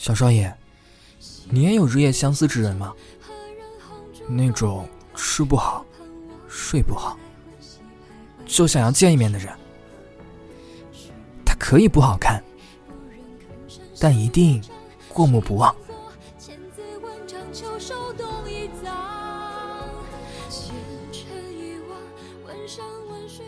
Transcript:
小少爷，你也有日夜相思之人吗？那种吃不好、睡不好，就想要见一面的人。他可以不好看，但一定过目不忘。千尘一，山万水。